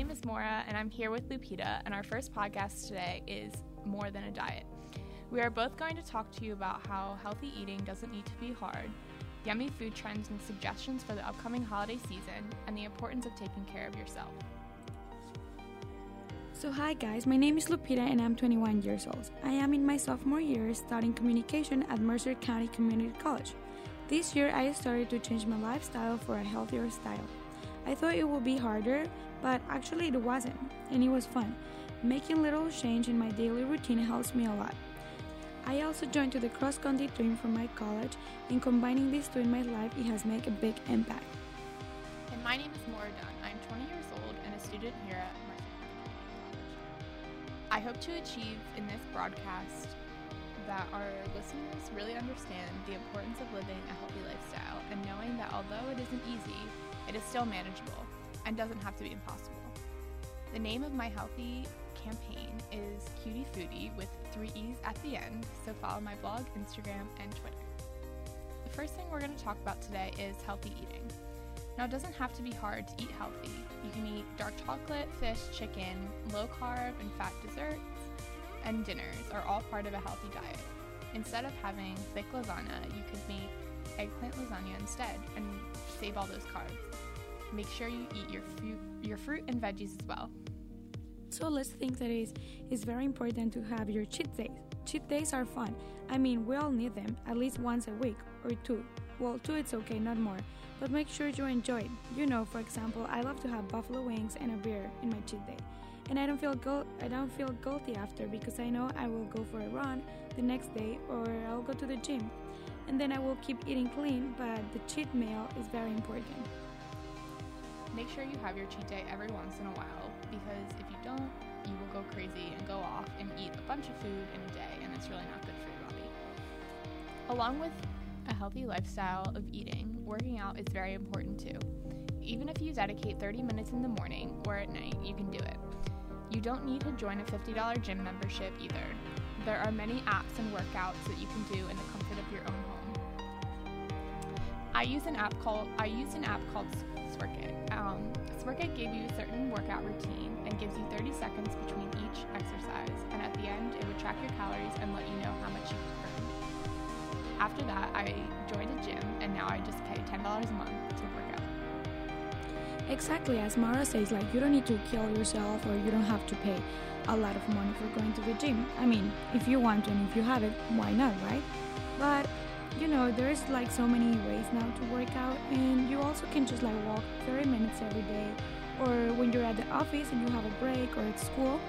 name is Mora, and I'm here with Lupita, and our first podcast today is More Than a Diet. We are both going to talk to you about how healthy eating doesn't need to be hard, yummy food trends and suggestions for the upcoming holiday season, and the importance of taking care of yourself. So, hi guys, my name is Lupita and I'm 21 years old. I am in my sophomore year studying communication at Mercer County Community College. This year, I started to change my lifestyle for a healthier style. I thought it would be harder, but actually, it wasn't, and it was fun. Making little change in my daily routine helps me a lot. I also joined to the cross country team from my college, and combining these two in my life, it has made a big impact. And my name is Maura Dunn. I'm 20 years old and a student here at Mercer College. I hope to achieve in this broadcast that our listeners really understand the importance of living a healthy lifestyle and knowing that although it isn't easy, it is still manageable and doesn't have to be impossible. The name of my healthy campaign is Cutie Foodie with three E's at the end, so follow my blog, Instagram, and Twitter. The first thing we're going to talk about today is healthy eating. Now, it doesn't have to be hard to eat healthy. You can eat dark chocolate, fish, chicken, low carb, and fat desserts, and dinners are all part of a healthy diet. Instead of having thick lasagna, you could make eggplant lasagna instead and save all those carbs. Make sure you eat your fruit, your fruit and veggies as well. So let's think that it is it's very important to have your cheat days. Cheat days are fun. I mean, we all need them at least once a week or two. Well, two it's okay, not more. But make sure you enjoy it. You know, for example, I love to have buffalo wings and a beer in my cheat day and I don't feel gu- I don't feel guilty after because I know I will go for a run the next day or I'll go to the gym. And then I will keep eating clean, but the cheat meal is very important. Make sure you have your cheat day every once in a while because if you don't, you will go crazy and go off and eat a bunch of food in a day, and it's really not good for your body. Along with a healthy lifestyle of eating, working out is very important too. Even if you dedicate 30 minutes in the morning or at night, you can do it. You don't need to join a $50 gym membership either. There are many apps and workouts that you can do in the comfort of your own home. I use an app called I use an app called Sworkit. Um, Sworkit gave you a certain workout routine and gives you 30 seconds between each exercise, and at the end, it would track your calories and let you know how much you burned. After that, I joined a gym, and now I just pay $10 a month to work out. Exactly, as Mara says, like you don't need to kill yourself or you don't have to pay a lot of money for going to the gym. I mean, if you want to and if you have it, why not, right? But you know, there's like so many ways now to work out, and you also can just like walk 30 minutes every day, or when you're at the office and you have a break or at school.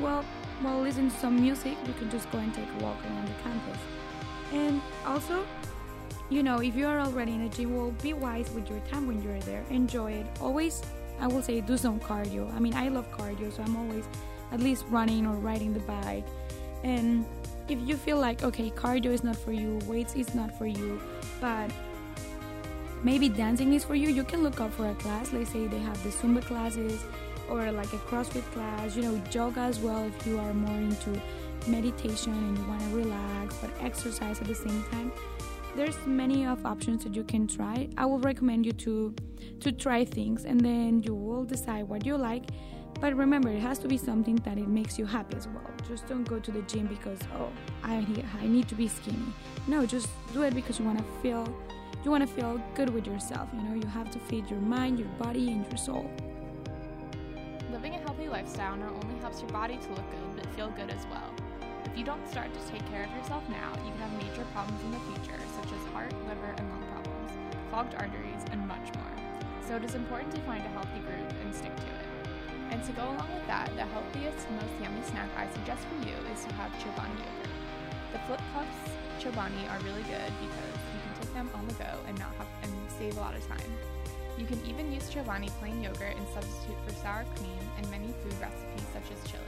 Well, while listening to some music, you can just go and take a walk around the campus. And also, you know, if you are already in a gym, well, be wise with your time when you're there. Enjoy it. Always, I will say, do some cardio. I mean, I love cardio, so I'm always at least running or riding the bike. And if you feel like, okay, cardio is not for you, weights is not for you, but maybe dancing is for you, you can look up for a class. Let's say they have the Zumba classes or like a CrossFit class, you know, yoga as well if you are more into meditation and you want to relax but exercise at the same time. There's many of options that you can try. I will recommend you to to try things and then you will decide what you like but remember it has to be something that it makes you happy as well. Just don't go to the gym because oh i need, i need to be skinny. No just do it because you want to feel you want to feel good with yourself you know? You have to feed your mind your body and your soul. Living a healthy lifestyle not only helps your body to look good but feel good as well. If you don't start to take care of yourself now, you can have major problems in the future, such as heart, liver, and lung problems, clogged arteries, and much more. So it is important to find a healthy group and stick to it. And to go along with that, the healthiest, most yummy snack I suggest for you is to have Chobani yogurt. The Flip Puffs Chobani are really good because you can take them on the go and not have and save a lot of time. You can even use Chobani plain yogurt and substitute for sour cream in many food recipes such as chili.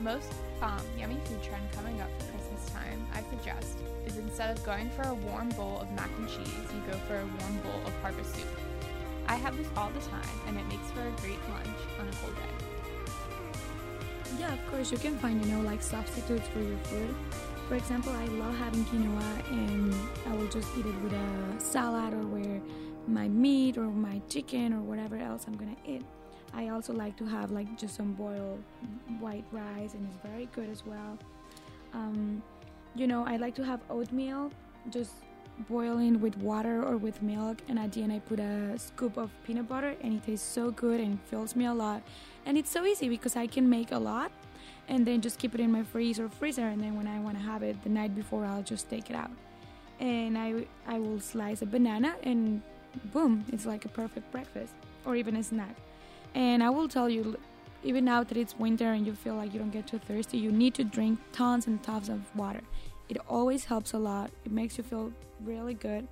Most um, yummy food trend coming up for Christmas time, I suggest, is instead of going for a warm bowl of mac and cheese, you go for a warm bowl of harvest soup. I have this all the time, and it makes for a great lunch on a cold day. Yeah, of course, you can find, you know, like substitutes for your food. For example, I love having quinoa, and I will just eat it with a salad or with my meat or my chicken or whatever else I'm gonna eat. I also like to have like just some boiled white rice, and it's very good as well. Um, you know, I like to have oatmeal, just boiling with water or with milk, and at the end I put a scoop of peanut butter, and it tastes so good and fills me a lot. And it's so easy because I can make a lot and then just keep it in my freeze or freezer and then when I want to have it the night before I'll just take it out. And I I will slice a banana and boom it's like a perfect breakfast or even a snack. And I will tell you even now that it's winter and you feel like you don't get too thirsty you need to drink tons and tons of water it always helps a lot it makes you feel really good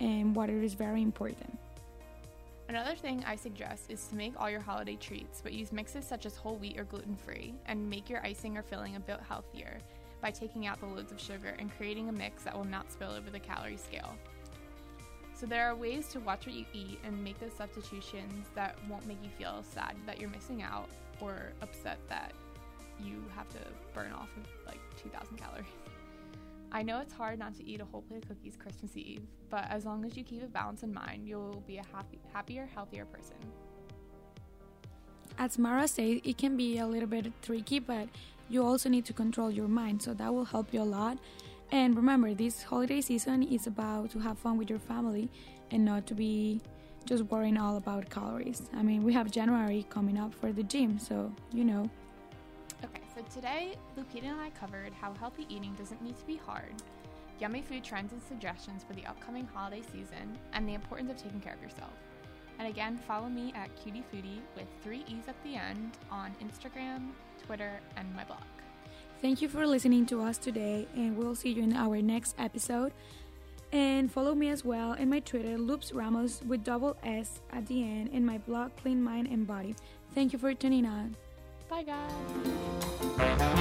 and water is very important Another thing I suggest is to make all your holiday treats, but use mixes such as whole wheat or gluten free, and make your icing or filling a bit healthier by taking out the loads of sugar and creating a mix that will not spill over the calorie scale. So, there are ways to watch what you eat and make those substitutions that won't make you feel sad that you're missing out or upset that you have to burn off like 2,000 calories. I know it's hard not to eat a whole plate of cookies Christmas Eve, but as long as you keep a balance in mind, you'll be a happy, happier, healthier person. As Mara said, it can be a little bit tricky, but you also need to control your mind, so that will help you a lot. And remember, this holiday season is about to have fun with your family and not to be just worrying all about calories. I mean, we have January coming up for the gym, so you know. Today, Lupita and I covered how healthy eating doesn't need to be hard, yummy food trends and suggestions for the upcoming holiday season, and the importance of taking care of yourself. And again, follow me at Cutie Foodie with three E's at the end on Instagram, Twitter, and my blog. Thank you for listening to us today, and we'll see you in our next episode. And follow me as well in my Twitter, Loops Ramos with double S at the end, and my blog, Clean Mind and Body. Thank you for tuning on. Bye, guys. Thank you.